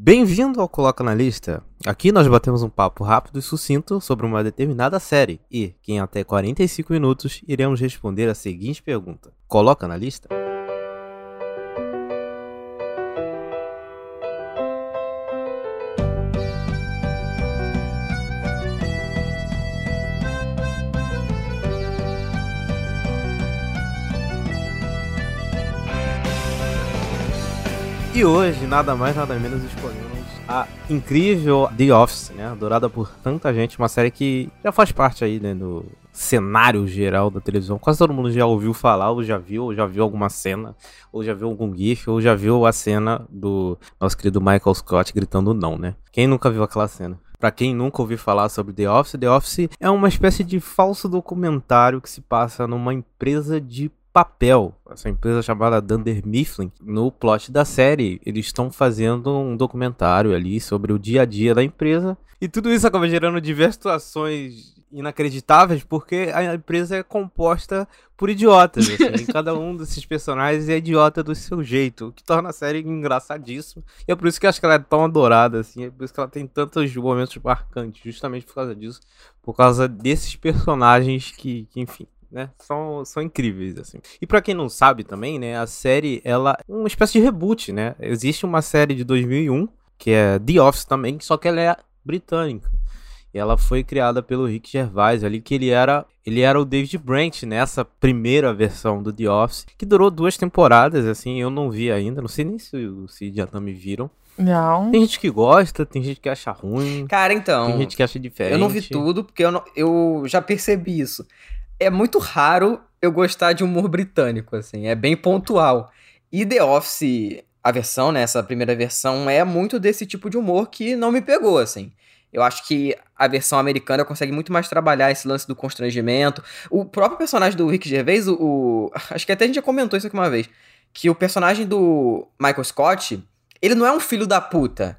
Bem-vindo ao Coloca na Lista. Aqui nós batemos um papo rápido e sucinto sobre uma determinada série e, em até 45 minutos, iremos responder a seguinte pergunta: Coloca na lista? E hoje, nada mais, nada menos, escolhemos a incrível The Office, né? Adorada por tanta gente, uma série que já faz parte aí, né, do cenário geral da televisão. Quase todo mundo já ouviu falar, ou já viu, ou já viu alguma cena, ou já viu algum gif, ou já viu a cena do nosso querido Michael Scott gritando não, né? Quem nunca viu aquela cena? Para quem nunca ouviu falar sobre The Office, The Office é uma espécie de falso documentário que se passa numa empresa de papel, essa empresa chamada Dunder Mifflin, no plot da série, eles estão fazendo um documentário ali sobre o dia a dia da empresa. E tudo isso acaba gerando diversas situações inacreditáveis, porque a empresa é composta por idiotas. Assim, cada um desses personagens é idiota do seu jeito, o que torna a série engraçadíssima. E é por isso que eu acho que ela é tão adorada, assim, é por isso que ela tem tantos momentos marcantes, justamente por causa disso, por causa desses personagens que, que enfim, né? São, são incríveis, assim. E para quem não sabe também, né, a série, ela é uma espécie de reboot, né? Existe uma série de 2001, que é The Office também, só que ela é britânica. E ela foi criada pelo Rick Gervais ali, que ele era, ele era o David Brent nessa primeira versão do The Office, que durou duas temporadas, assim, eu não vi ainda, não sei nem se o Cid já me viram. Não. Tem gente que gosta, tem gente que acha ruim. Cara, então. Tem gente que acha diferente. Eu não vi tudo, porque eu, não, eu já percebi isso é muito raro eu gostar de humor britânico, assim, é bem pontual. E The Office, a versão, né, essa primeira versão, é muito desse tipo de humor que não me pegou, assim. Eu acho que a versão americana consegue muito mais trabalhar esse lance do constrangimento. O próprio personagem do Rick Gervais, o, o, acho que até a gente já comentou isso aqui uma vez, que o personagem do Michael Scott, ele não é um filho da puta.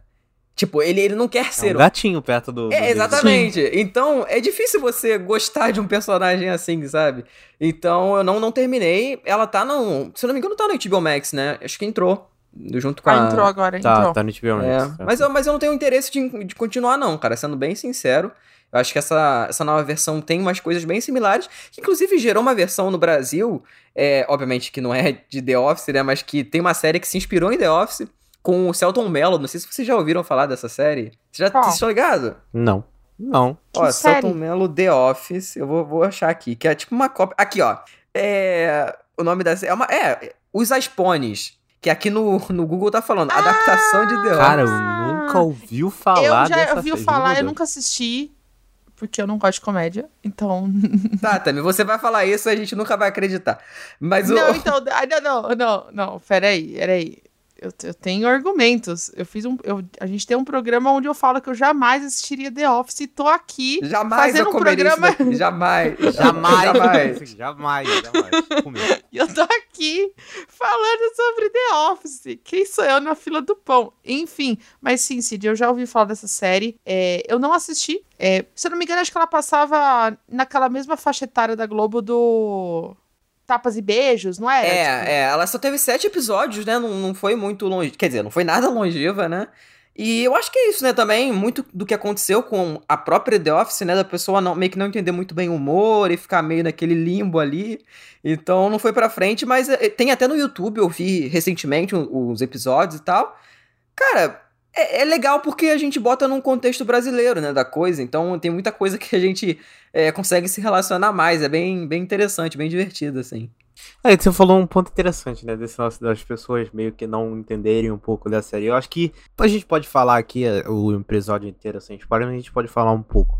Tipo, ele, ele não quer ser. É um gatinho perto do. É, exatamente. Sim. Então, é difícil você gostar de um personagem assim, sabe? Então, eu não, não terminei. Ela tá no. Se eu não me engano, tá no HBO Max, né? Acho que entrou. Junto com ah, a. entrou agora, tá, entrou. Tá no HBO Max. É. Mas, eu, mas eu não tenho interesse de, de continuar, não, cara. Sendo bem sincero. Eu acho que essa, essa nova versão tem umas coisas bem similares, que inclusive gerou uma versão no Brasil, é, obviamente que não é de The Office, né, mas que tem uma série que se inspirou em The Office, com o Celton Mello. Não sei se vocês já ouviram falar dessa série. Vocês já estão ligados? Não. Não. Ó, que Celton Mello The Office. Eu vou, vou achar aqui, que é tipo uma cópia. Aqui, ó. É. O nome da série. É, uma... é Os Aspones. Que aqui no, no Google tá falando. Ah, adaptação de The Office. Cara, eu nunca ouvi falar eu já dessa ouvi falar, eu nunca assisti. Porque eu não gosto de comédia, então. Tá, Tami, você vai falar isso, a gente nunca vai acreditar. Mas não, o. então. Não, não, não, não. Peraí, peraí eu, eu tenho argumentos. Eu fiz um. Eu, a gente tem um programa onde eu falo que eu jamais assistiria The Office e tô aqui jamais fazendo um programa. Jamais. Jamais. jamais. jamais. jamais. E eu tô aqui falando sobre The Office. Quem sou eu na fila do pão? Enfim, mas sim, Cid, eu já ouvi falar dessa série. É, eu não assisti. É, se eu não me engano, acho que ela passava naquela mesma faixa etária da Globo do tapas e beijos, não era? É, tipo... é, ela só teve sete episódios, né? Não, não foi muito longe. Quer dizer, não foi nada longeva, né? E eu acho que é isso, né? Também, muito do que aconteceu com a própria The Office, né? Da pessoa não, meio que não entender muito bem o humor e ficar meio naquele limbo ali. Então não foi pra frente, mas é, tem até no YouTube, eu vi recentemente os episódios e tal. Cara, é, é, legal porque a gente bota num contexto brasileiro, né, da coisa. Então tem muita coisa que a gente é, consegue se relacionar mais. É bem, bem interessante, bem divertido, assim. É, você falou um ponto interessante, né, desse lance das pessoas meio que não entenderem um pouco da série. Eu acho que a gente pode falar aqui é, o episódio inteiro, assim, a gente pode falar um pouco.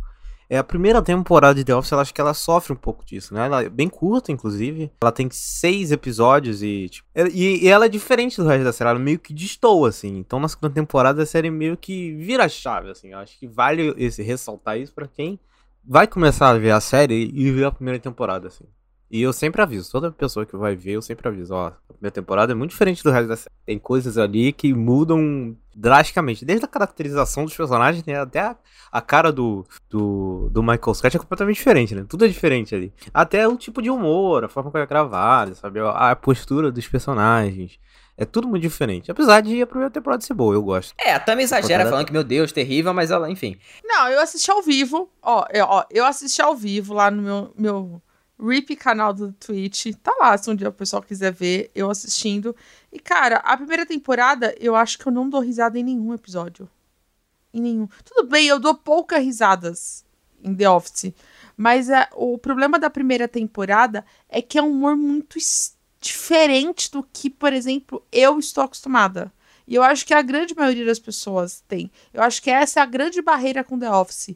É a primeira temporada de The Office, eu acho que ela sofre um pouco disso, né? Ela é bem curta, inclusive. Ela tem seis episódios e, tipo, e, e, ela é diferente do resto da série. Ela meio que destoa, assim. Então, na segunda temporada, a série meio que vira chave, assim. Eu acho que vale esse ressaltar isso para quem vai começar a ver a série e ver a primeira temporada, assim. E eu sempre aviso, toda pessoa que vai ver, eu sempre aviso, ó, a primeira temporada é muito diferente do resto da série. Tem coisas ali que mudam drasticamente, desde a caracterização dos personagens, né, até a, a, cara do, do, do Michael Scott é completamente diferente, né? Tudo é diferente ali. Até o tipo de humor, a forma como é gravado, sabe? A, a postura dos personagens. É tudo muito diferente. Apesar de a primeira temporada ser boa, eu gosto. É, a Tami exagera falando que, meu Deus, terrível, mas ela, enfim. Não, eu assisti ao vivo. Ó, eu, ó, eu assisti ao vivo lá no meu, meu RIP canal do Twitch. Tá lá, se um dia o pessoal quiser ver, eu assistindo. E, cara, a primeira temporada, eu acho que eu não dou risada em nenhum episódio. Em nenhum. Tudo bem, eu dou poucas risadas em The Office. Mas é, o problema da primeira temporada é que é um humor muito diferente do que, por exemplo, eu estou acostumada. E eu acho que a grande maioria das pessoas tem. Eu acho que essa é a grande barreira com The Office.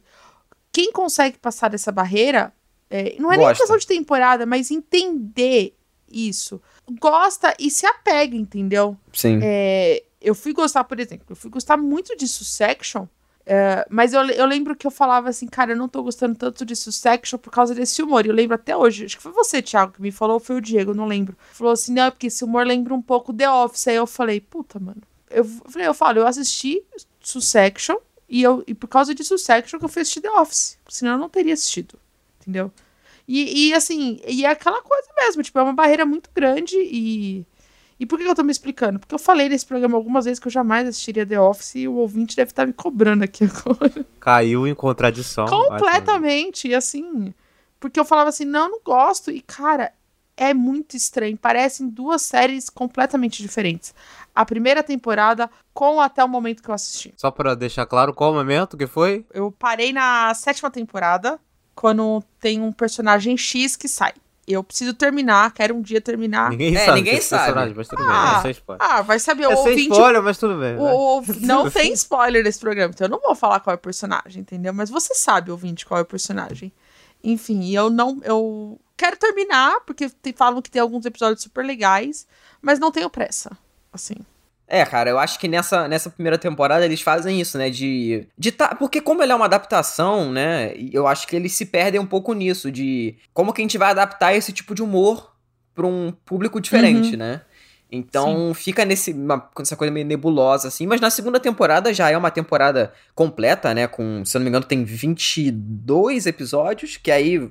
Quem consegue passar dessa barreira, é, não é nem Gosta. questão de temporada, mas entender isso. Gosta e se apega, entendeu? Sim. É, eu fui gostar, por exemplo, eu fui gostar muito de Succession, é, mas eu, eu lembro que eu falava assim, cara, eu não tô gostando tanto de Succession por causa desse humor. E eu lembro até hoje, acho que foi você, Thiago, que me falou, ou foi o Diego, não lembro. Falou assim, não, é porque esse humor lembra um pouco The Office. Aí eu falei, puta, mano. Eu falei, eu falo, eu assisti Succession e, eu, e por causa de Succession que eu fui assistir The Office. Senão eu não teria assistido. Entendeu? E, e, assim, e é aquela coisa mesmo, tipo, é uma barreira muito grande e. E por que eu tô me explicando? Porque eu falei nesse programa algumas vezes que eu jamais assistiria The Office e o ouvinte deve estar me cobrando aqui agora. Caiu em contradição. Completamente. E assim. Porque eu falava assim, não, não gosto. E, cara, é muito estranho. Parecem duas séries completamente diferentes. A primeira temporada com até o momento que eu assisti. Só pra deixar claro qual momento que foi. Eu parei na sétima temporada, quando tem um personagem X que sai. Eu preciso terminar, quero um dia terminar. Ninguém É, sabe. ninguém sabe. Mas tudo Ah, bem, é sem spoiler. Ah, vai saber, o é sem ouvinte spoiler, mas tudo bem. O- o- não tem spoiler desse programa, então eu não vou falar qual é o personagem, entendeu? Mas você sabe, ouvinte, qual é o personagem. Enfim, e eu não. Eu quero terminar, porque te- falam que tem alguns episódios super legais, mas não tenho pressa. Assim. É, cara, eu acho que nessa, nessa primeira temporada eles fazem isso, né? De. de tá, porque, como ele é uma adaptação, né? Eu acho que eles se perdem um pouco nisso, de como que a gente vai adaptar esse tipo de humor pra um público diferente, né? Então fica nesse, uma, essa coisa meio nebulosa, assim. Mas na segunda temporada já é uma temporada completa, né? Com, se eu não me engano, tem 22 episódios, que aí.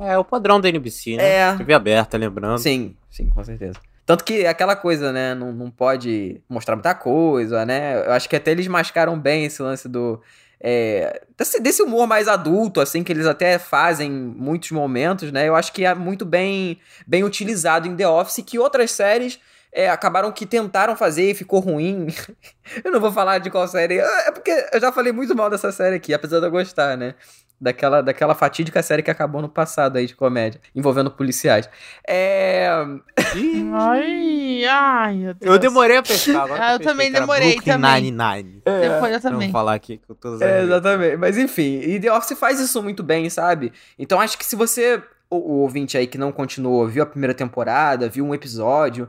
É o padrão da NBC, né? É. TV aberta, lembrando. Sim, sim, com certeza. Tanto que é aquela coisa, né? Não, não pode mostrar muita coisa, né? Eu acho que até eles mascaram bem esse lance do. é, desse, desse humor mais adulto, assim, que eles até fazem em muitos momentos, né? Eu acho que é muito bem, bem utilizado em The Office, que outras séries é, acabaram que tentaram fazer e ficou ruim. eu não vou falar de qual série. É porque eu já falei muito mal dessa série aqui, apesar de eu gostar, né? Daquela, daquela fatídica série que acabou no passado aí de comédia, envolvendo policiais. É. Ai, ai, meu Deus. eu demorei a pescar. Agora Ah, que eu também que demorei Brooklyn também. Nine-Nine. Depois eu também. Vamos falar aqui com todas as É, exatamente. Mas enfim, e The Office faz isso muito bem, sabe? Então acho que se você, o, o ouvinte aí que não continuou, viu a primeira temporada, viu um episódio,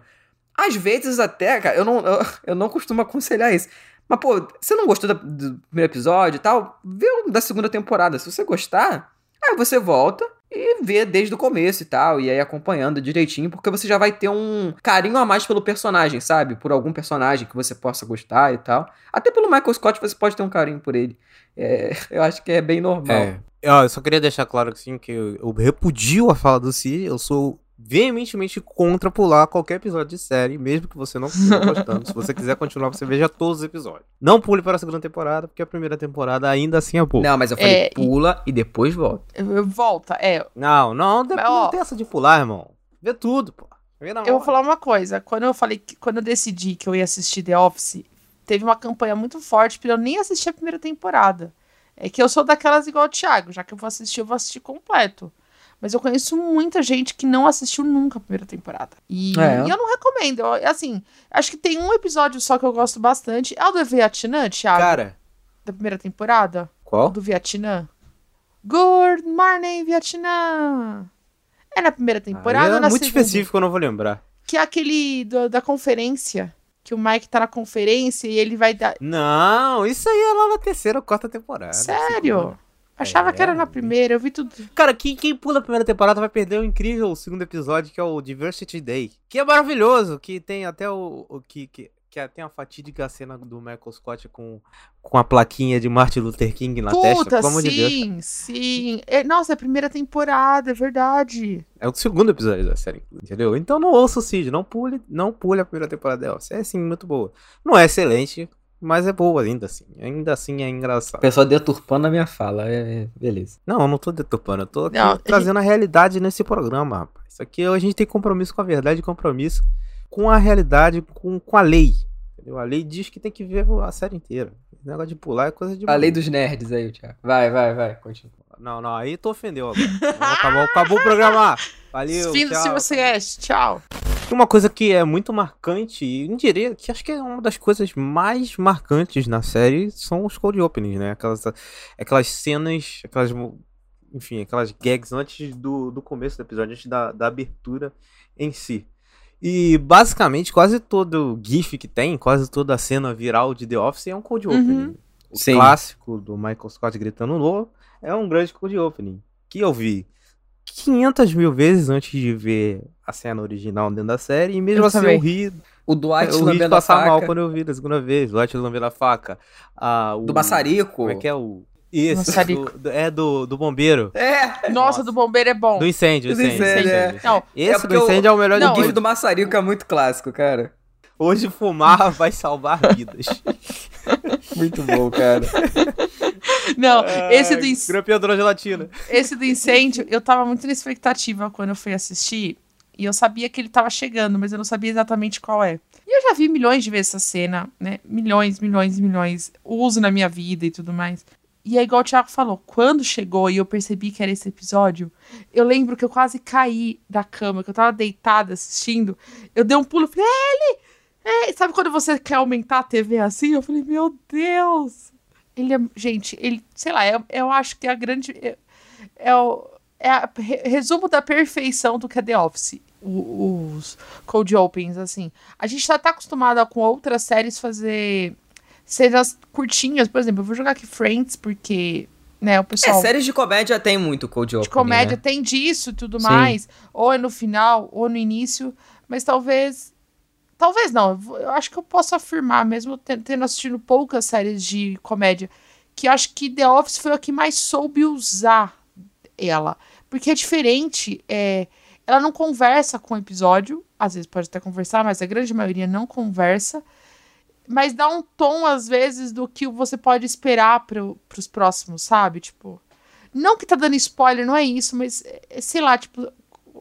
às vezes até, cara, eu não, eu, eu não costumo aconselhar isso. Mas, pô, você não gostou do primeiro episódio e tal? Vê o da segunda temporada. Se você gostar, aí você volta e vê desde o começo e tal, e aí acompanhando direitinho, porque você já vai ter um carinho a mais pelo personagem, sabe? Por algum personagem que você possa gostar e tal. Até pelo Michael Scott você pode ter um carinho por ele. É, eu acho que é bem normal. É. Eu só queria deixar claro assim que eu, eu repudio a fala do Si, eu sou veementemente contra pular qualquer episódio de série, mesmo que você não esteja gostando. Se você quiser continuar, você veja todos os episódios. Não pule para a segunda temporada, porque a primeira temporada ainda assim é boa. Não, mas eu falei, É, e- pula e depois volta. Volta, é. Não, não, depois Mas, ó, não tem essa de pular, irmão. Vê tudo, pô. Vê Eu vou falar uma coisa. Quando eu falei que quando eu decidi que eu ia assistir The Office, teve uma campanha muito forte pra eu nem assistir a primeira temporada. É que eu sou daquelas igual o Thiago, já que eu vou assistir, eu vou assistir completo. Mas eu conheço muita gente que não assistiu nunca a primeira temporada. E, É. e eu não recomendo. Eu, assim, acho que tem um episódio só que eu gosto bastante. É o do Vietnã, Thiago? Cara, Da primeira temporada? qual? Do Vietnã. Good morning, Vietnã! É na primeira temporada ou é na muito segunda? específico, eu não vou lembrar. Que é aquele do- da conferência. Que o Mike tá na conferência e ele vai dar. Não, isso aí é lá na terceira ou quarta temporada. Sério? segunda. Achava É. que era na primeira, eu vi tudo. Cara, quem, quem pula a primeira temporada vai perder o incrível segundo episódio, que é o Diversity Day. Que é maravilhoso, que tem até o. o que, que, que tem a fatídica cena do Michael Scott com, com a plaquinha de Martin Luther King na testa, Puta, pelo amor de Deus. sim, sim. É, nossa, é a primeira temporada, é verdade. É o segundo episódio da série, entendeu? Então não ouça o Cid, não pule, não pule a primeira temporada dela. É sim, muito boa. Não é excelente, mas é boa ainda assim. Ainda assim é O engraçado. pessoal deturpando a minha fala. É, é, beleza. Não, eu não tô deturpando, eu tô aqui Não, trazendo a realidade nesse programa, rapaz. Isso aqui a gente tem compromisso com a verdade, compromisso com a realidade, com, com a lei. Entendeu? A lei diz que tem que ver a série inteira. Esse negócio de pular é coisa de. A lei dos nerds aí, Thiago. Vai, vai, vai. Continua. Não, não, aí tu ofendeu agora. Acabou, acabou o programa. Valeu. Fim do tchau. Tchau. Uma coisa que é muito marcante, e diria que acho que é uma das coisas mais marcantes na série são os cold openings, né? Aquelas, aquelas cenas, aquelas, enfim, aquelas gags antes do, do começo do episódio, antes da, da abertura em si. E basicamente quase todo GIF que tem, quase toda a cena viral de The Office é um cold Uhum. opening. O Sim. clássico do Michael Scott gritando no é um grande cold opening. Que eu vi 500 mil vezes antes de ver a cena original dentro da série. E mesmo Eu assim também. eu ri, O Dwight eu ri de lambendo a passar mal quando eu vi da segunda vez. O Dwight lambendo a faca. Ah, o, Do maçarico. Como é que é o... Esse, Maçarico. do- do- é do, do bombeiro. É. Nossa, Nossa. do bombeiro é bom. Do incêndio, Do incêndio. incêndio, incêndio, é. incêndio. Não, Esse É do incêndio é o melhor Não, O de gif do maçarico é muito clássico, cara. Hoje fumar vai salvar vidas. Muito bom, cara. não, esse do, inc- Grampeadora gelatina. esse do incêndio, eu tava muito na expectativa quando eu fui assistir. E eu sabia que ele tava chegando, mas eu não sabia exatamente qual é. E eu já vi milhões de vezes essa cena, né? Milhões, milhões, milhões. Uso na minha vida e tudo mais. E é igual o Thiago falou, quando chegou e eu percebi que era esse episódio, eu lembro que eu quase caí da cama, que eu tava deitada assistindo. Eu dei um pulo e falei, é ele! É, sabe quando você quer aumentar a TV assim? Eu falei, meu Deus! Ele é. Gente, ele. Sei lá, eu, eu acho que é a grande. É, é o. É a, re- resumo da perfeição do que é The Office. Os Cold Opens, assim. A gente já tá acostumado a, com outras séries fazer cenas curtinhas. Por exemplo, eu vou jogar aqui Friends, porque, né, o É, pessoal séries de comédia tem muito cold de opening, comédia né? tem disso e tudo Sim. mais. Ou é no final, ou no início. Mas talvez. Talvez não. eu acho que eu posso afirmar, mesmo te- tendo assistido poucas séries de comédia, que acho que The Office foi a que mais soube usar ela. Porque é diferente. É, ela não conversa com o episódio. Às vezes pode até conversar, mas a grande maioria não conversa. Mas dá um tom, às vezes, do que você pode esperar pro, pros próximos, sabe? Tipo. Não que tá dando spoiler, não é isso, mas é, sei lá, tipo,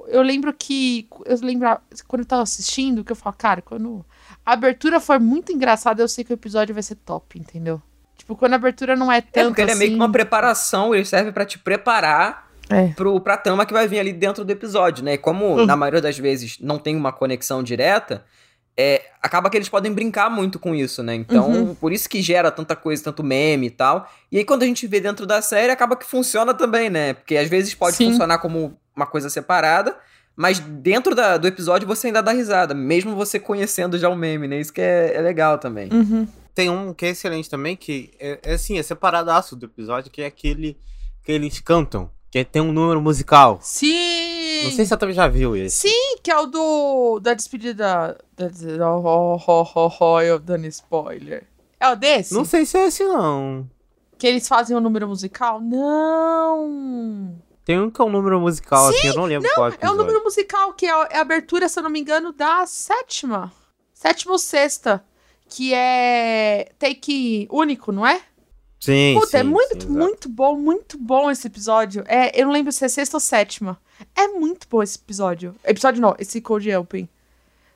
eu lembro que. Eu lembro quando eu tava assistindo, que eu falo, cara, quando a abertura for muito engraçada, eu sei que o episódio vai ser top, entendeu? Tipo, quando a abertura não é tanto É porque ele é meio que assim- uma preparação, ele serve pra te preparar É. pro, pra trama que vai vir ali dentro do episódio, né? E como Uhum. na maioria das vezes não tem uma conexão direta, é, acaba que eles podem brincar muito com isso, né? Então, Uhum. por isso que gera tanta coisa, tanto meme e tal. E aí, quando a gente vê dentro da série, acaba que funciona também, né? Porque às vezes pode Sim. funcionar como uma coisa separada, mas dentro da- do episódio você ainda dá risada, mesmo você conhecendo já o meme, né? Isso que é, é legal também. Uhum. Tem um que é excelente também, que é, é assim, é separadaço do episódio, que é aquele que eles cantam, que tem um número musical. Sim! Não sei se você também já viu esse. Sim, que é o do. Da despedida. Da, da, oh, oh, oh, oh, eu dando spoiler. É o desse? Não sei se é esse, não. Que eles fazem o número musical? Não! Tem um que é um número musical, assim, eu não lembro qual É o episódio. número musical, que é é a abertura, se eu não me engano, da sétima. Sétima ou sexta. Que é take único, não é? Sim, Puta, sim, é muito, sim, muito bom, muito bom esse episódio. É, eu não lembro se é sexta ou sétima. É muito bom esse episódio. Episódio não, esse Code Open.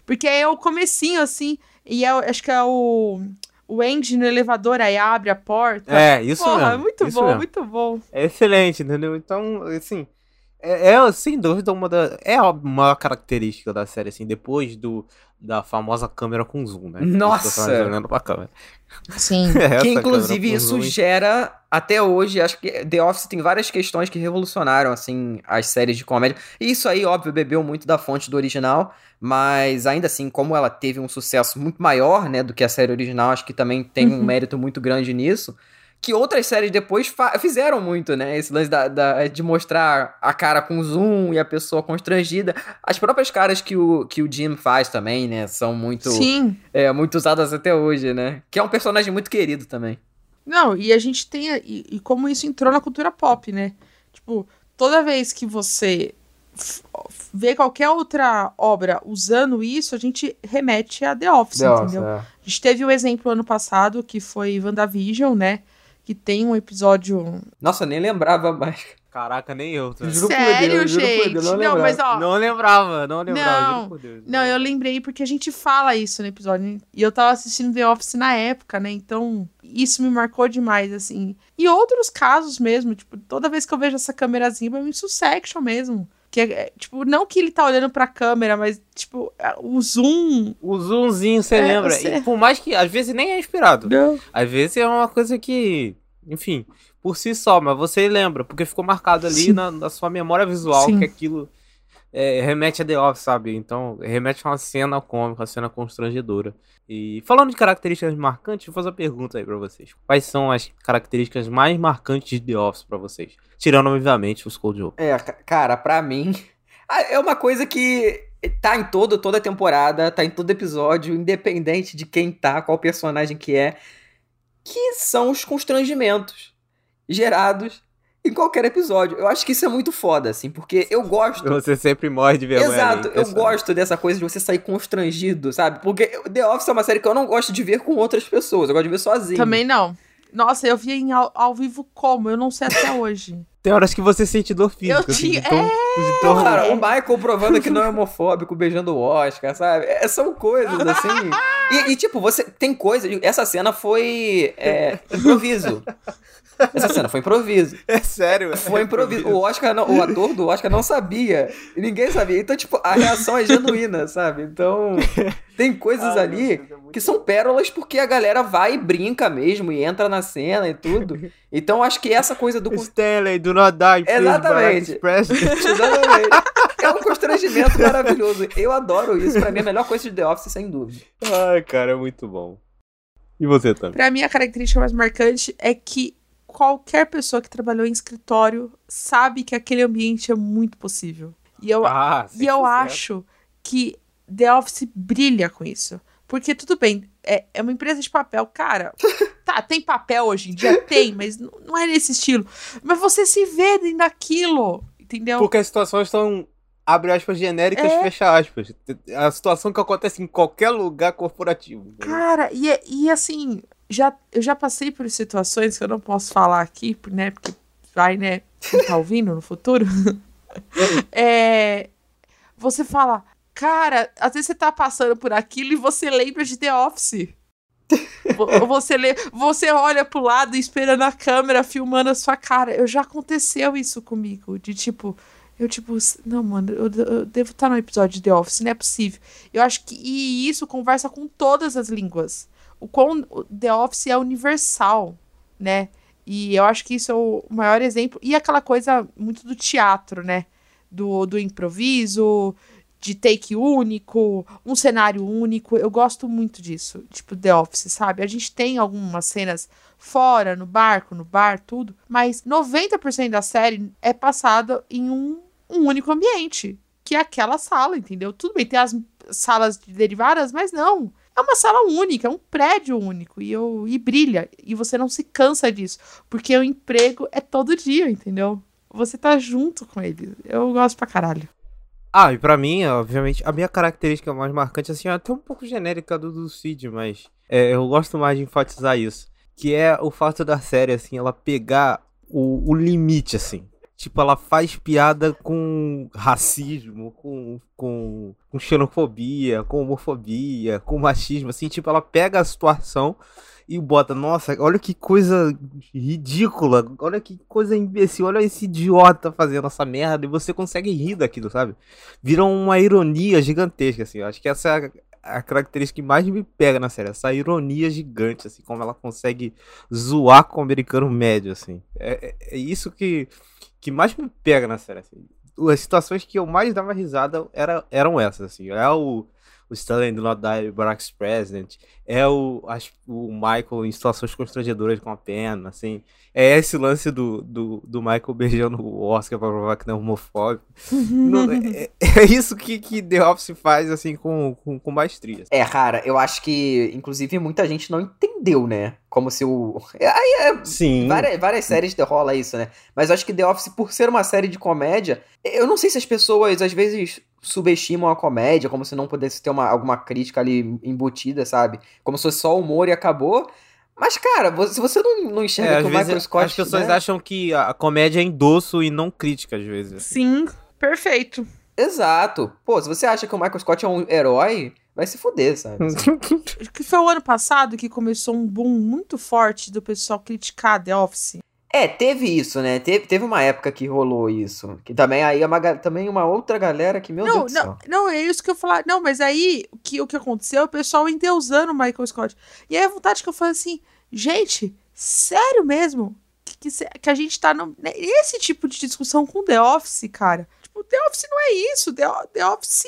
Porque é o comecinho, assim, e é, acho que é o, o Andy no elevador, aí abre a porta. É, isso Porra, mesmo. é muito bom, mesmo. muito bom. É excelente, entendeu? Então, assim, é, é, sem dúvida uma da. É a maior característica da série, assim, depois do da famosa câmera com zoom, né? Nossa! Olhando pra câmera. Sim. Que inclusive isso zoom. gera até hoje, acho que The Office tem várias questões que revolucionaram assim as séries de comédia. E isso aí, óbvio, bebeu muito da fonte do original, mas ainda assim, como ela teve um sucesso muito maior, né, do que a série original, acho que também tem um Uhum. mérito muito grande nisso. Que outras séries depois fizeram muito, né? Esse lance da, da, de mostrar a cara com zoom e a pessoa constrangida. As próprias caras que o, que o Jim faz também, né? São muito, Sim. É, muito usadas até hoje, né? Que é um personagem muito querido também. Não, e a gente tem. E, e como isso entrou na cultura pop, né? Tipo, toda vez que você vê qualquer outra obra usando isso, a gente remete a The Office, The entendeu? Office, é. A gente teve o um exemplo ano passado, que foi WandaVision, né? Que tem um episódio. Nossa, nem lembrava mais. Caraca, nem eu. Tá? Juro Sério, Deus, gente? Deus, não, não mas ó. Não lembrava, não lembrava. Não, Deus, não, eu lembrei porque a gente fala isso no episódio. E eu tava assistindo The Office na época, né? Então, isso me marcou demais, assim. E outros casos mesmo, tipo, toda vez que eu vejo essa câmerazinha, pra mim, Succession mesmo. Que é, é, tipo, não que ele tá olhando pra câmera, mas, tipo, é, o zoom. O zoomzinho, você é, lembra? Você... E por mais que, às vezes, nem é inspirado. Não. Às vezes é uma coisa que, enfim, por si só, mas você lembra, porque ficou marcado ali na, na, sua memória visual Sim. que aquilo é, remete a The Office, sabe? Então, remete a uma cena cômica, uma cena constrangedora. E falando de características marcantes, vou fazer uma pergunta aí pra vocês. Quais são as características mais marcantes de The Office pra vocês? Tirando, obviamente, os Cold Open. É, cara, pra mim, é uma coisa que tá em todo, toda temporada, tá em todo episódio, independente de quem tá, qual personagem que é, que são os constrangimentos gerados em qualquer episódio. Eu acho que isso é muito foda, assim, porque eu gosto. Você sempre morre de vergonha. Exato, eu gosto dessa coisa de você sair constrangido, sabe? Porque The Office é uma série que eu não gosto de ver com outras pessoas, eu gosto de ver sozinho. Também não. Nossa, eu vi em ao, ao vivo como? Eu não sei até hoje. Tem horas que você sente dor física. Eu assim, tão, é... tão... Cara, o Michael provando que não é homofóbico, beijando o Oscar, sabe? É, são coisas assim. E, e, tipo, você tem coisas. Essa cena foi é, improviso. Essa cena foi improviso. É sério, Foi improviso. O Oscar, não, o ator do Oscar não sabia. E ninguém sabia. Então, tipo, a reação é genuína, sabe? Então, tem coisas ah, ali Deus, é que são pérolas porque a galera vai e brinca mesmo e entra na cena e tudo. Então, acho que essa coisa do. Stanley, do not die, Exatamente. Exatamente. É um constrangimento maravilhoso. Eu adoro isso. Pra mim, é a melhor coisa de The Office, sem dúvida. Ai, cara, é muito bom. E você também? Pra mim, a característica mais marcante é que qualquer pessoa que trabalhou em escritório sabe que aquele ambiente é muito possível. E eu, ah, e eu acho que The Office brilha com isso. Porque tudo bem, é, é uma empresa de papel. Cara, tá, tem papel hoje em dia? Tem, mas não, é nesse estilo. Mas você se vê dentro daquilo, entendeu? Porque as situações estão abre aspas genéricas, é. fecha aspas. A situação que acontece em qualquer lugar corporativo. Cara, e, e assim, já, eu já passei por situações que eu não posso falar aqui, né? Porque vai, né? Quem tá ouvindo no futuro? é, você fala, cara, às vezes você tá passando por aquilo e você lembra de The Office. você, lê, você olha pro lado esperando a câmera filmando a sua cara. Eu já aconteceu isso comigo. De tipo, eu, tipo, não, mano, eu, eu devo estar no episódio de The Office, não é possível. Eu acho que e isso conversa com todas as línguas o quão The Office é universal, né? E eu acho que isso é o maior exemplo. E aquela coisa muito do teatro, né? Do, do improviso, de take único, um cenário único. Eu gosto muito disso, tipo The Office, sabe? A gente tem algumas cenas fora, no barco, no bar, tudo, mas 90% da série é passada em um, um único ambiente, que é aquela sala, entendeu? Tudo bem, tem as salas derivadas, mas não é uma sala única, é um prédio único e, eu, e brilha. E você não se cansa disso, porque o emprego é todo dia, entendeu? Você tá junto com ele. Eu gosto pra caralho. Ah, e pra mim, obviamente, a minha característica mais marcante, assim, é até um pouco genérica do, do Cid, mas é, eu gosto mais de enfatizar isso. Que é o fato da série, assim, ela pegar o, o limite, assim. Tipo, ela faz piada com racismo, com, com, com xenofobia, com homofobia, com machismo, assim, tipo, ela pega a situação e bota, nossa, olha que coisa ridícula, olha que coisa imbecil, olha esse idiota fazendo essa merda, e você consegue rir daquilo, sabe? Vira uma ironia gigantesca, assim, eu acho que essa é a, a característica que mais me pega na série, essa ironia gigante, assim, como ela consegue zoar com o americano médio, assim. É, é, é isso que que mais me pega na série. Assim. As situações que eu mais dava risada era, eram essas, assim. É o, o Stanley do Not Die Barack's President, é o, as, o Michael em situações constrangedoras com a pena, assim. É esse lance do, do, do Michael beijando o Oscar pra provar que não é homofóbico. não, é, é, isso que, que The Office faz, assim, com, com, com maestria. É, cara, eu acho que, inclusive, muita gente não entendeu, né? Como se o. Aí é, Sim. Várias, várias séries rola isso, né? Mas eu acho que The Office, por ser uma série de comédia, eu não sei se as pessoas, às vezes, subestimam a comédia, como se não pudesse ter uma, alguma crítica ali embutida, sabe? Como se fosse só humor e acabou. Mas, cara, se você não, não enxerga é, que o Michael Scott. As pessoas né? acham que a comédia é endosso e não crítica, às vezes. Sim, perfeito. Exato. Pô, se você acha que o Michael Scott é um herói, vai se fuder, sabe? que foi o ano passado que começou um boom muito forte do pessoal criticar The Office. É, teve isso, né? Teve, teve uma época que rolou isso. Que também aí é uma, também uma outra galera que, meu não, Deus do céu. Não, é isso que eu falar. Não, mas aí o que, o que aconteceu, o pessoal endeusando o Michael Scott. E aí a vontade que eu falei assim, gente, sério mesmo? Que, que, que a gente tá no, nesse tipo de discussão com The Office, cara. Tipo, The Office não é isso. The, The Office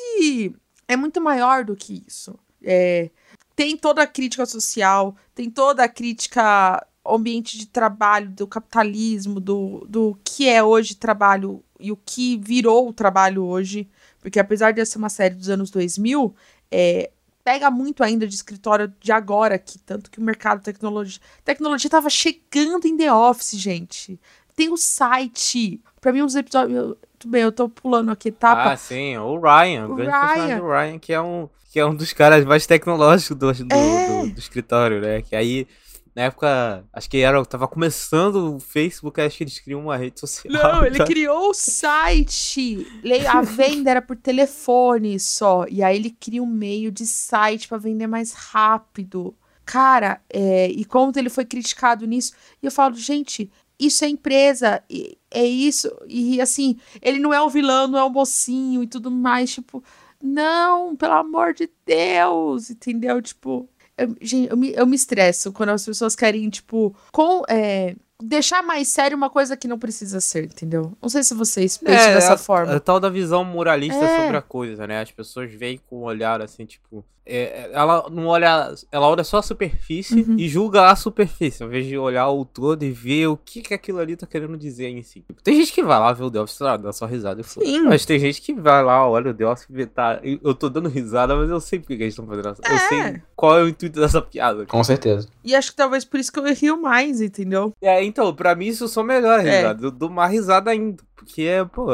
é muito maior do que isso. É, tem toda a crítica social, tem toda a crítica ambiente de trabalho, do capitalismo, do, do que é hoje trabalho e o que virou o trabalho hoje, porque apesar de ser uma série dos anos 2000, é, pega muito ainda de escritório de agora, que tanto que o mercado tecnologia, tecnologia estava chegando em The Office, gente. Tem o site. Para mim, os episódios. Tudo bem, eu tô pulando aqui, tá? Ah, sim, o Ryan, o, o grande Ryan. personagem do Ryan, que é um que é um dos caras mais tecnológicos do, do, é. do, do escritório, né? Que aí na época, acho que era, tava começando o Facebook, acho que eles criam uma rede social. Não, ele criou o site. A venda era por telefone só. E aí ele cria um meio de site para vender mais rápido. Cara, é, e como ele foi criticado nisso. E eu falo, gente, isso é empresa, é isso. E assim, ele não é o vilão, não é o mocinho e tudo mais. Tipo, não, pelo amor de Deus, entendeu? Tipo, eu, gente, eu me, eu me estresso quando as pessoas querem, tipo, com. É, deixar mais sério uma coisa que não precisa ser, entendeu? Não sei se vocês pensam é, dessa é a, forma. É tal da visão moralista é. sobre a coisa, né? As pessoas veem com um olhar assim, tipo. É, ela não olha. Ela olha só a superfície uhum. e julga a superfície, ao invés de olhar o todo e ver o que, que aquilo ali tá querendo dizer em si. Tem gente que vai lá ver o Office, lá, dá só risada. Sim. Mas tem gente que vai lá, olha o Office e vê, tá. Eu tô dando risada, mas eu sei porque que eles estão fazendo essa. Eu sei é. qual é o intuito dessa piada. Com certeza. E acho que talvez por isso que eu rio mais, entendeu? É, então, pra mim isso só melhora é. risada. Eu dou uma risada ainda. Porque é, pô.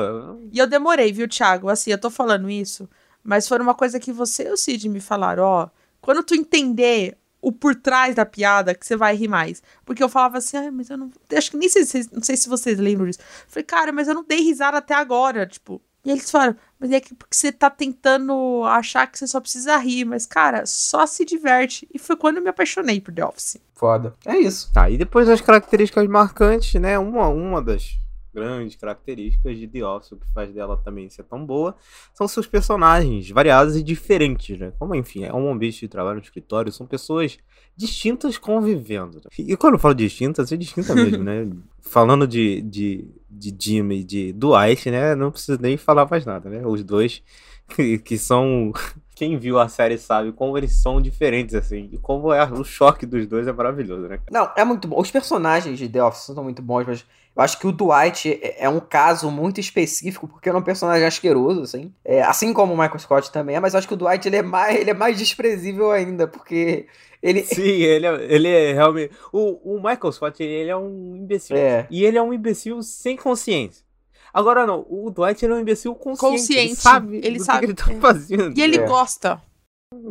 E eu demorei, viu, Thiago? Assim, eu tô falando isso, mas foi uma coisa que você e o Cid me falaram, ó. Quando tu entender o por trás da piada, que você vai rir mais. Porque eu falava assim, ah, mas eu não. Acho que nem sei, não sei se vocês lembram disso. Eu falei, cara, mas eu não dei risada até agora. Tipo, e eles falaram, mas é que porque você tá tentando achar que você só precisa rir, mas, cara, só se diverte. E foi quando eu me apaixonei por The Office. Foda. É isso. Tá, e depois as características marcantes, né? Uma, uma das grandes características de The Office, o que faz dela também ser tão boa, são seus personagens variados e diferentes, né? Como, enfim, é um ambiente de trabalho no escritório, são pessoas distintas convivendo. Né? E quando eu falo distintas, é distinta mesmo, né? Falando de, de, de Jim e de Dwight, né? Não preciso nem falar mais nada, né? Os dois que, que são quem viu a série sabe como eles são diferentes, assim. E como é o choque dos dois é maravilhoso, né? Não, é muito bom. Os personagens de The Office são muito bons, mas eu acho que o Dwight é, é um caso muito específico, porque ele é um personagem asqueroso, assim. É, assim como o Michael Scott também é, mas eu acho que o Dwight ele é mais, ele é mais desprezível ainda, porque ele... Sim, ele é, ele é realmente. O, o Michael Scott, ele é um imbecil. É. E ele é um imbecil sem consciência. Agora não, o Dwight é um imbecil consciente. consciente. Ele sabe, ele sabe que ele tá é. fazendo. E ele é. gosta.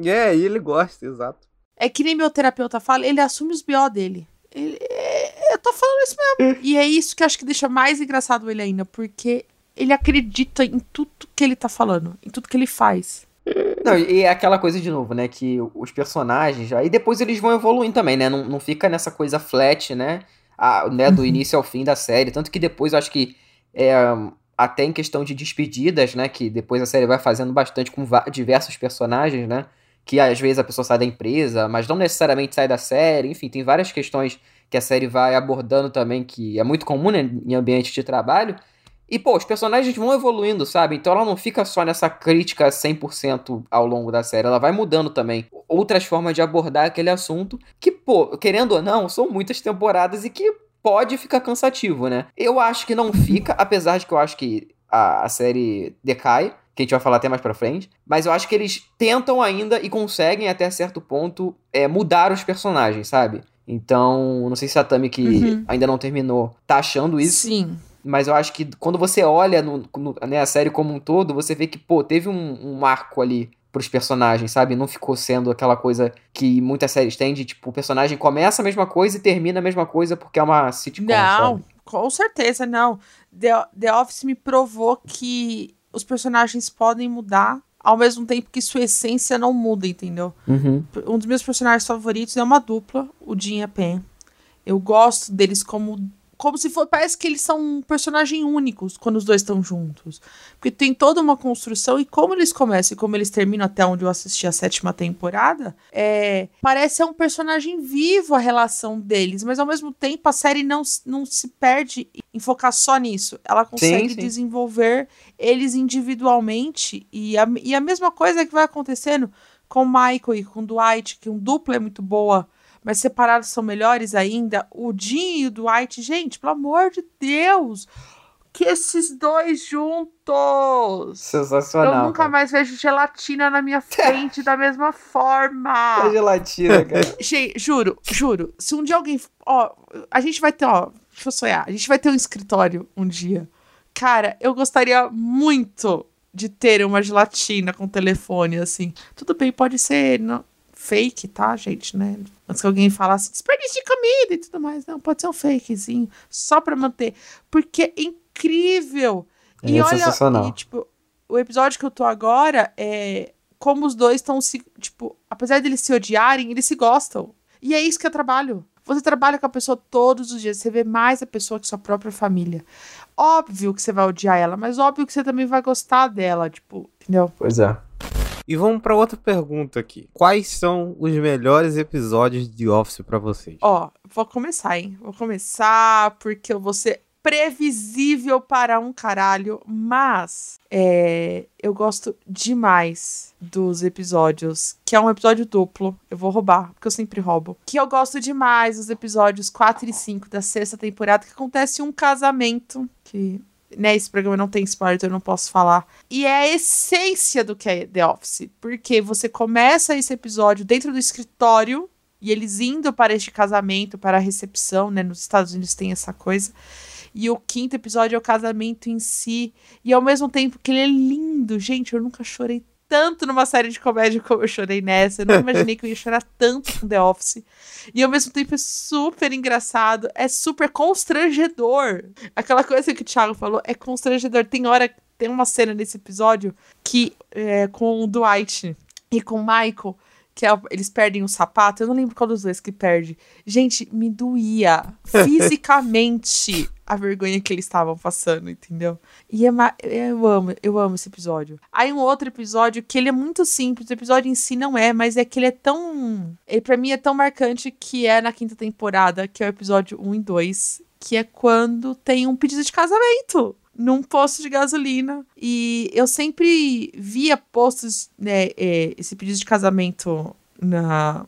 É, e ele gosta, exato. É que nem meu terapeuta fala, ele assume os BO dele. Ele, é, tô falando isso mesmo. e é isso que acho que deixa mais engraçado ele ainda, porque ele acredita em tudo que ele tá falando, em tudo que ele faz. Não, e é aquela coisa de novo, né? Que os personagens, aí depois eles vão evoluindo também, né? Não, não fica nessa coisa flat, né? A, né do uhum. início ao fim da série. Tanto que depois eu acho que é, até em questão de despedidas, né? Que depois a série vai fazendo bastante com diversos personagens, né? Que às vezes a pessoa sai da empresa, mas não necessariamente sai da série. Enfim, tem várias questões que a série vai abordando também, que é muito comum né, em ambiente de trabalho. E, pô, os personagens vão evoluindo, sabe? Então ela não fica só nessa crítica 100% ao longo da série. Ela vai mudando também. Outras formas de abordar aquele assunto que, pô, querendo ou não, são muitas temporadas e que pode ficar cansativo, né? Eu acho que não fica, apesar de que eu acho que a, a série decai que a gente vai falar até mais pra frente. Mas eu acho que eles tentam ainda e conseguem até certo ponto é, mudar os personagens, sabe? Então, não sei se a Tami, que uhum. ainda não terminou, tá achando isso. Sim. Mas eu acho que quando você olha no, no, né, a série como um todo, você vê que, pô, teve um, um marco ali pros personagens, sabe? Não ficou sendo aquela coisa que muitas séries têm de, tipo, o personagem começa a mesma coisa e termina a mesma coisa porque é uma sitcom, Não, sabe? com certeza, não. The, The Office me provou que os personagens podem mudar ao mesmo tempo que sua essência não muda, entendeu? Uhum. Um dos meus personagens favoritos é uma dupla, o Jim e a Pen. Eu gosto deles como como se for. Parece que eles são personagens únicos quando os dois estão juntos. Porque tem toda uma construção e como eles começam e como eles terminam até onde eu assisti a sétima temporada, é, parece ser um personagem vivo a relação deles, mas ao mesmo tempo a série não, não se perde em focar só nisso. Ela consegue sim, sim. desenvolver eles individualmente e a, e a mesma coisa que vai acontecendo com o Michael e com o Dwight, que um duplo é muito boa mas separados são melhores ainda. O Jim e o Dwight, gente, pelo amor de Deus, que esses dois juntos. Sensacional. Eu nunca cara. mais vejo gelatina na minha frente da mesma forma. É gelatina, cara. Gente, juro, juro. Se um dia alguém. Ó, a gente vai ter, ó. Deixa eu sonhar. A gente vai ter um escritório um dia. Cara, eu gostaria muito de ter uma gelatina com telefone, assim. Tudo bem, pode ser. Não, fake, tá, gente, né? Antes que alguém falasse desperdício de comida e tudo mais. Não, pode ser um fakezinho, só pra manter. Porque é incrível. É e olha, e, tipo, o episódio que eu tô agora é como os dois estão se. Tipo, apesar de eles se odiarem, eles se gostam. E é isso que é trabalho. Você trabalha com a pessoa todos os dias, você vê mais a pessoa que sua própria família. Óbvio que você vai odiar ela, mas óbvio que você também vai gostar dela, tipo, entendeu? Pois é. E vamos para outra pergunta aqui. Quais são os melhores episódios de Office para vocês? Ó, vou começar, hein? Vou começar porque eu vou ser previsível para um caralho, mas é, eu gosto demais dos episódios, que é um episódio duplo. Eu vou roubar, porque eu sempre roubo. Que eu gosto demais dos episódios 4 e 5 da sexta temporada, que acontece um casamento que né, esse programa não tem spoiler, então eu não posso falar. E é a essência do que é The Office. Porque você começa esse episódio dentro do escritório e eles indo para este casamento, para a recepção, né? Nos Estados Unidos tem essa coisa. E o quinto episódio é o casamento em si. E ao mesmo tempo que ele é lindo. Gente, eu nunca chorei tanto numa série de comédia como eu chorei nessa. Eu não imaginei que eu ia chorar tanto com The Office. E ao mesmo tempo é super engraçado, é super constrangedor. Aquela coisa que o Thiago falou é constrangedor. Tem hora, tem uma cena nesse episódio que é com o Dwight e com o Michael que é, eles perdem o sapato. Eu não lembro qual dos dois que perde. Gente, me doía fisicamente a vergonha que eles estavam passando, entendeu? E é eu amo, eu amo esse episódio. Aí um outro episódio que ele é muito simples, o episódio em si não é, mas é que ele é tão, ele para mim é tão marcante que é na quinta temporada, que é o episódio 1 e 2, que é quando tem um pedido de casamento num posto de gasolina. E eu sempre via postos, né, é, esse pedido de casamento na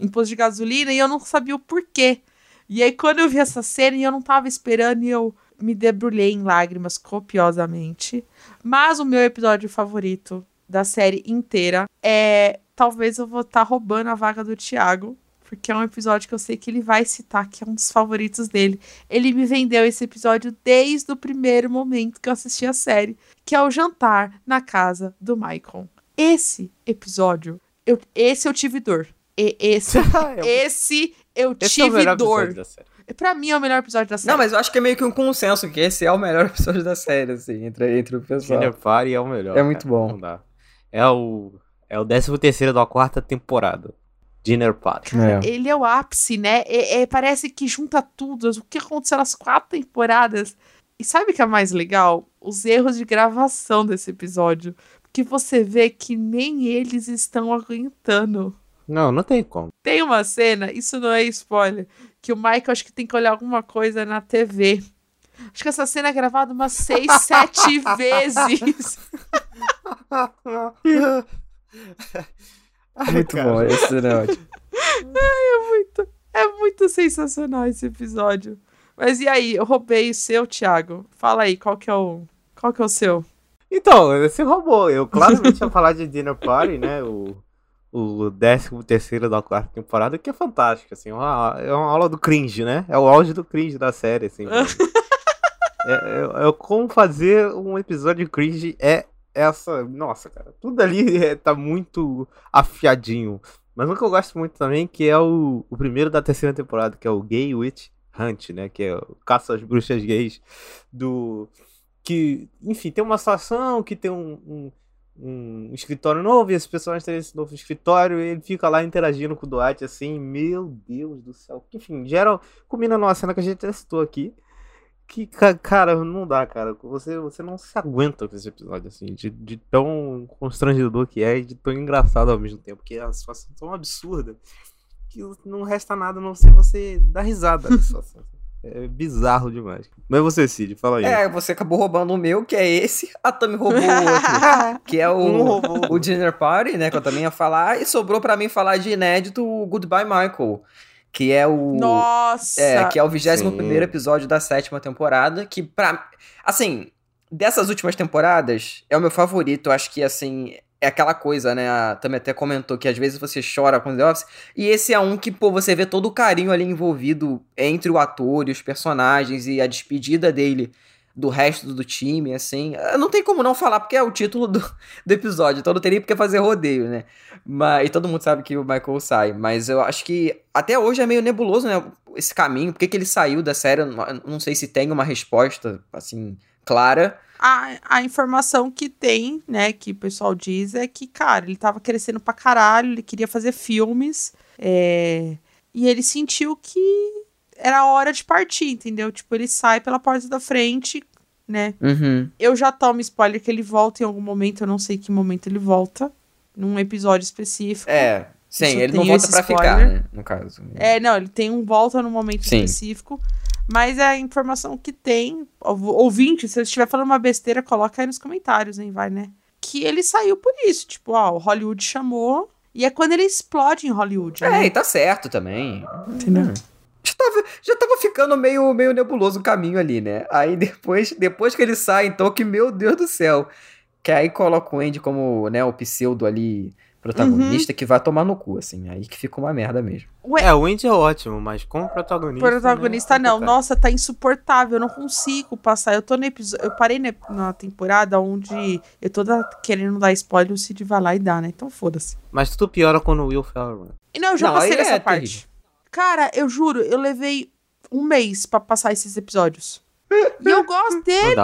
em posto de gasolina e eu não sabia o porquê. E aí, quando eu vi essa cena e eu não tava esperando, e eu me debrulhei em lágrimas copiosamente. Mas o meu episódio favorito da série inteira é. Talvez eu vou estar tá roubando a vaga do Thiago. Porque é um episódio que eu sei que ele vai citar, que é um dos favoritos dele. Ele me vendeu esse episódio desde o primeiro momento que eu assisti a série, que é o jantar na casa do Michael. Esse episódio, eu, esse eu tive dor. E, esse, esse eu esse tive é dor. Pra mim é o melhor episódio da série. Não, mas eu acho que é meio que um consenso que esse é o melhor episódio da série, assim, entre, entre o pessoal. Dinner Party é o melhor. É muito bom. Não dá. É o, é o 13 terceiro da quarta temporada. Dinner Party. É. Ele é o ápice, né? É, é, parece que junta tudo. O que aconteceu nas quatro temporadas. E sabe o que é mais legal? Os erros de gravação desse episódio. Porque você vê que nem eles estão aguentando. Não, não tem como. Tem uma cena, isso não é spoiler, que o Michael acho que tem que olhar alguma coisa na TV. Acho que essa cena é gravada umas seis, sete vezes. Muito bom, esse é ótimo. É muito, é muito sensacional esse episódio. Mas e aí, eu roubei o seu, Thiago. Fala aí, qual que é o, qual que é o seu? Então, você roubou. Eu claramente ia falar de Dinner Party, né? O, o 13 terceiro da quarta temporada, que é fantástico, assim. Uma, é uma aula do cringe, né? É o auge do cringe da série, assim. é, é, é, como fazer um episódio cringe é essa... Nossa, cara, tudo ali é, tá muito afiadinho. Mas o que eu gosto muito também, que é o, o primeiro da terceira temporada, que é o Gay Witch Hunt, né? Que é o Caça às Bruxas Gays do... Que, enfim, tem uma situação que tem um, um um escritório novo e esse personagem tem esse novo escritório e ele fica lá interagindo com o Dwight assim, meu Deus do céu. Enfim, geral, combina numa cena que a gente testou aqui. Que, cara, não dá, cara. Você, você não se aguenta com esse episódio, assim, de, de tão constrangedor que é e de tão engraçado ao mesmo tempo. Porque a situação é tão absurda que não resta nada a não ser você dar risada situação. É bizarro demais. Mas você, Cid, fala aí. É, você acabou roubando o meu, que é esse. A Tami roubou o outro, que é o, o Dinner Party, né? Que eu também ia falar. E sobrou para mim falar de inédito o Goodbye Michael. Que é o. Nossa! É, que é o 21 primeiro episódio da sétima temporada. Que, pra. Assim, dessas últimas temporadas, é o meu favorito. Eu acho que, assim, é aquela coisa, né? A Tami até comentou que às vezes você chora com The Office. E esse é um que, pô, você vê todo o carinho ali envolvido entre o ator e os personagens e a despedida dele do resto do time, assim. Não tem como não falar, porque é o título do, do episódio, então não teria porque fazer rodeio, né? Mas, e todo mundo sabe que o Michael sai. Mas eu acho que até hoje é meio nebuloso, né? Esse caminho, por que, que ele saiu da série? Não sei se tem uma resposta, assim, clara. A, a informação que tem, né, que o pessoal diz é que, cara, ele tava crescendo pra caralho, ele queria fazer filmes, é, e ele sentiu que era hora de partir, entendeu? Tipo, ele sai pela porta da frente, né? Uhum. Eu já tomo spoiler que ele volta em algum momento, eu não sei que momento ele volta, num episódio específico. É, sim, ele não volta pra spoiler. ficar, né, no caso. É, não, ele tem um volta no momento sim. específico. Mas é a informação que tem. Ouvinte, se você estiver falando uma besteira, coloca aí nos comentários, hein? Vai, né? Que ele saiu por isso. Tipo, ó, o Hollywood chamou. E é quando ele explode em Hollywood. É, né? e tá certo também. Entendeu? Hum. Já tava, já tava ficando meio, meio nebuloso o caminho ali, né? Aí depois, depois que ele sai, então, que meu Deus do céu. Que aí coloca o Andy como, né, o pseudo ali protagonista uhum. que vai tomar no cu, assim. Aí que fica uma merda mesmo. Ué, é, o Andy é ótimo, mas como protagonista. Protagonista né, não. Nossa, tá insuportável. Eu não consigo passar. Eu tô no episódio. Eu parei na temporada onde eu tô querendo dar spoiler, o Cid vai lá e dá, né? Então foda-se. Mas tu piora quando o Will Ferrell. E não, eu já não, passei essa é parte. Terrível. Cara, eu juro, eu levei um mês para passar esses episódios. E eu gosto dele.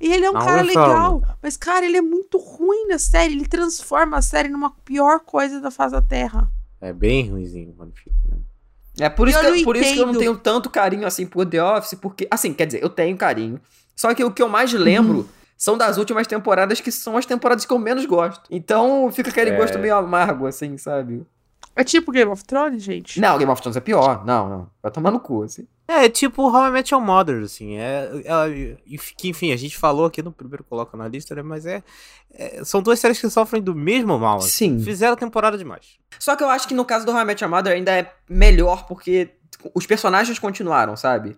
E ele é um cara legal. Mas, cara, ele é muito ruim na série. Ele transforma a série numa pior coisa da face da Terra. É bem ruimzinho quando fica, né? É por isso, que, por isso que eu não tenho tanto carinho assim por The Office, porque, assim, quer dizer, eu tenho carinho. Só que o que eu mais lembro uhum. são das últimas temporadas, que são as temporadas que eu menos gosto. Então fica aquele é... gosto meio amargo, assim, sabe? É tipo Game of Thrones, gente? Não, Game of Thrones é pior. Não, não. Vai tomar no cu, assim. É, tipo How I Met Your Mother, assim. É, é, que, enfim, a gente falou aqui no primeiro coloca na lista, né? Mas é, é, São duas séries que sofrem do mesmo mal. Assim. Sim. Fizeram temporada demais. Só que eu acho que no caso do How I Met Your Mother ainda é melhor porque os personagens continuaram, sabe?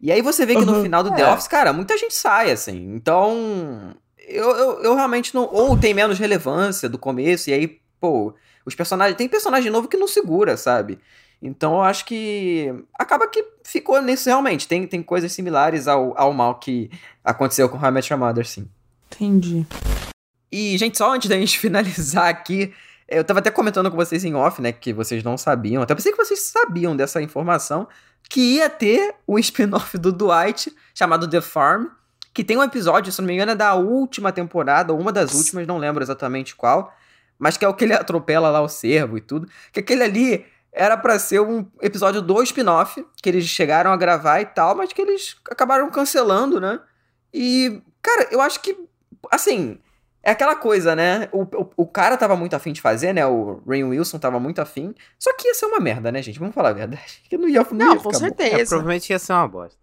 E aí você vê que uhum. no final do The é. Office, cara, muita gente sai, assim. Então. Eu, eu, eu realmente não. Ou tem menos relevância do começo, e aí, pô os personagens. Tem personagem novo que não segura, sabe? Então eu acho que. Acaba que ficou nisso realmente. Tem, tem coisas similares ao, ao mal que aconteceu com How I Met Your Mother, sim. Entendi. E, gente, só antes da gente finalizar aqui, eu tava até comentando com vocês em off, né? Que vocês não sabiam. Até pensei que vocês sabiam dessa informação. Que ia ter um spin-off do Dwight chamado The Farm. Que tem um episódio, se não me engano, é da última temporada, ou uma das últimas, não lembro exatamente qual mas que é o que ele atropela lá o cervo e tudo. Que aquele ali era para ser um episódio do spin-off, que eles chegaram a gravar e tal, mas que eles acabaram cancelando, né? E, cara, eu acho que, assim, é aquela coisa, né? O, o, o cara tava muito afim de fazer, né? O Rain Wilson tava muito afim. Só que ia ser uma merda, né, gente? Vamos falar a verdade. Que não ia, não, não ia com certeza. É, provavelmente ia ser uma bosta.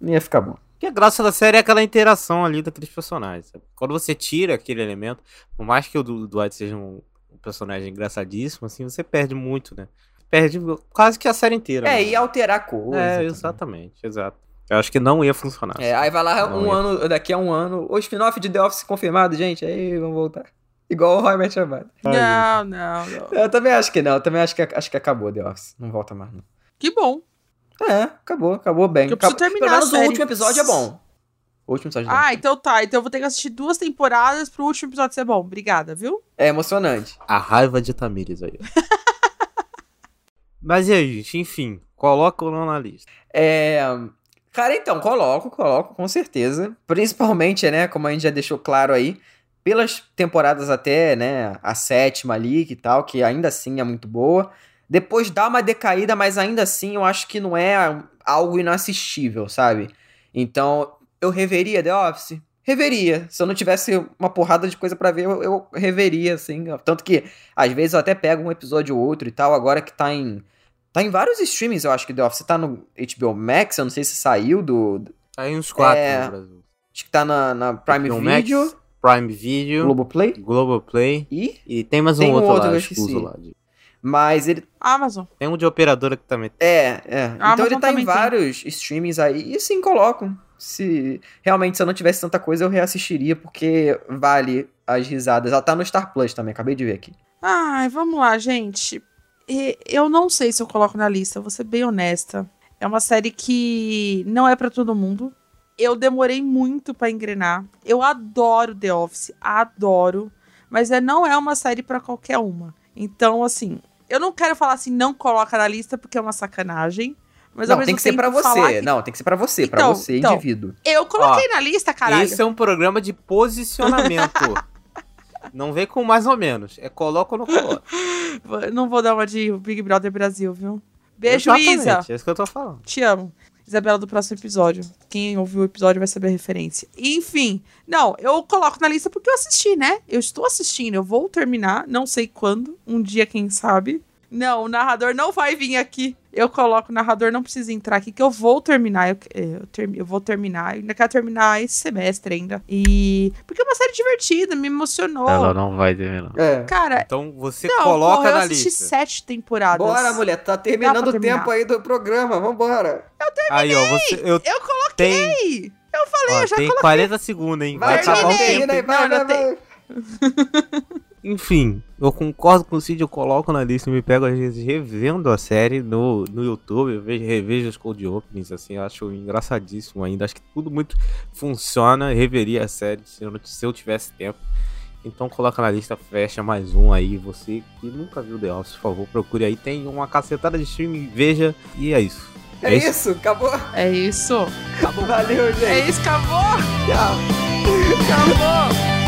Não ia ficar bom. Porque a graça da série é aquela interação ali daqueles personagens. Sabe? Quando você tira aquele elemento, por mais que o do Dwight seja um personagem engraçadíssimo, assim, você perde muito, né? Perde quase que a série inteira. É, né? ia alterar coisa. É, também. exatamente, exato. Eu acho que não ia funcionar. É, aí vai lá Não um ia. ano, daqui a um ano, o spin-off de The Office confirmado, gente, aí vamos voltar. Igual o Roy Met Your Mother. Não, não, não. Eu também acho que não, eu também acho que, acho que acabou The Office. Não volta mais, não. Que bom. É, acabou, acabou bem. Eu preciso Acabou- terminar Pelo menos a o último episódio é bom. O último episódio é bom. Ah, então tá. Então eu vou ter que assistir duas temporadas pro último episódio ser bom. Obrigada, viu? É emocionante. A raiva de Tamires aí. ó. Mas e aí, gente? Enfim, coloca o não na lista. É. Cara, então, coloco, coloco, com certeza. Principalmente, né, como a gente já deixou claro aí, pelas temporadas até, né, a sétima ali e tal, que ainda assim é muito boa. Depois dá uma decaída, mas ainda assim eu acho que não é algo inassistível, sabe? Então, eu reveria The Office? Reveria. Se eu não tivesse uma porrada de coisa pra ver, eu, eu reveria, assim. Tanto que, às vezes, eu até pego um episódio ou outro e tal, agora que tá em. Tá em vários streamings, eu acho que The Office tá no HBO Max, eu não sei se saiu do. Aí uns quatro É, no Brasil. Acho que tá na, na Prime HBO Max, Video, Prime Video, Globoplay Globoplay e. e tem mais um Tem outro, outro lá, eu esqueci. lá. de- Mas ele. Amazon. Tem um de operadora que também É, é. então Amazon ele tá em também tem. vários streamings aí. E sim, coloco. Se realmente se eu não tivesse tanta coisa, eu reassistiria, porque vale as risadas. Ela tá no Star Plus também, acabei de ver aqui. Ai, vamos lá, gente. E- Eu não sei se eu coloco na lista, vou ser bem honesta. É uma série que não é pra todo mundo. Eu demorei muito pra engrenar. Eu adoro The Office, adoro, mas é, não é uma série pra qualquer uma. Então, assim, eu não quero falar assim, não coloca na lista porque é uma sacanagem. Mas ao não, tem que ser falar você. que- Não, tem que ser pra você, pra Então, você, então. indivíduo. Eu coloquei na lista, caralho. Esse é um programa de posicionamento. não vem com mais ou menos. É coloca ou não coloca. Não vou dar uma de Big Brother Brasil, viu? Beijo, Exatamente, Isa. É isso que eu tô falando. Te amo. Isabela do próximo episódio. Quem ouviu o episódio vai saber a referência. Enfim, não, eu coloco na lista porque eu assisti, né? Eu estou assistindo, eu vou terminar, não sei quando, um dia, quem sabe. Não, o narrador não vai vir aqui. Eu coloco, o narrador não precisa entrar aqui, que eu vou terminar. Eu, eu, termi- eu vou terminar, eu ainda quero terminar esse semestre ainda. E. Porque é uma série divertida, me emocionou. não vai terminar. É. Cara, Então você não, coloca porra, eu na assisti lista. sete temporadas. Bora, mulher, tá terminando o tempo aí do programa, vambora. Aí, ó, você. Eu Eu coloquei! tenho. Eu falei, Ó, eu já tem 40 segundos, hein? Vai Vai, acabar o terminei. tempo. termina aí, vai, Não, vai, não vai. Enfim, eu concordo com o Cid, eu coloco na lista e me pego às vezes revendo a série no, no YouTube, eu vejo, revejo os cold openings, assim, eu acho engraçadíssimo ainda, acho que tudo muito funciona, reveria a série se eu, se eu tivesse tempo. Então coloca na lista, fecha mais um aí, você que nunca viu The Office, por favor, procure aí, tem uma cacetada de streaming, veja, e é isso. É isso, acabou. É isso. Valeu, gente. É isso, acabou! Tchau. Acabou!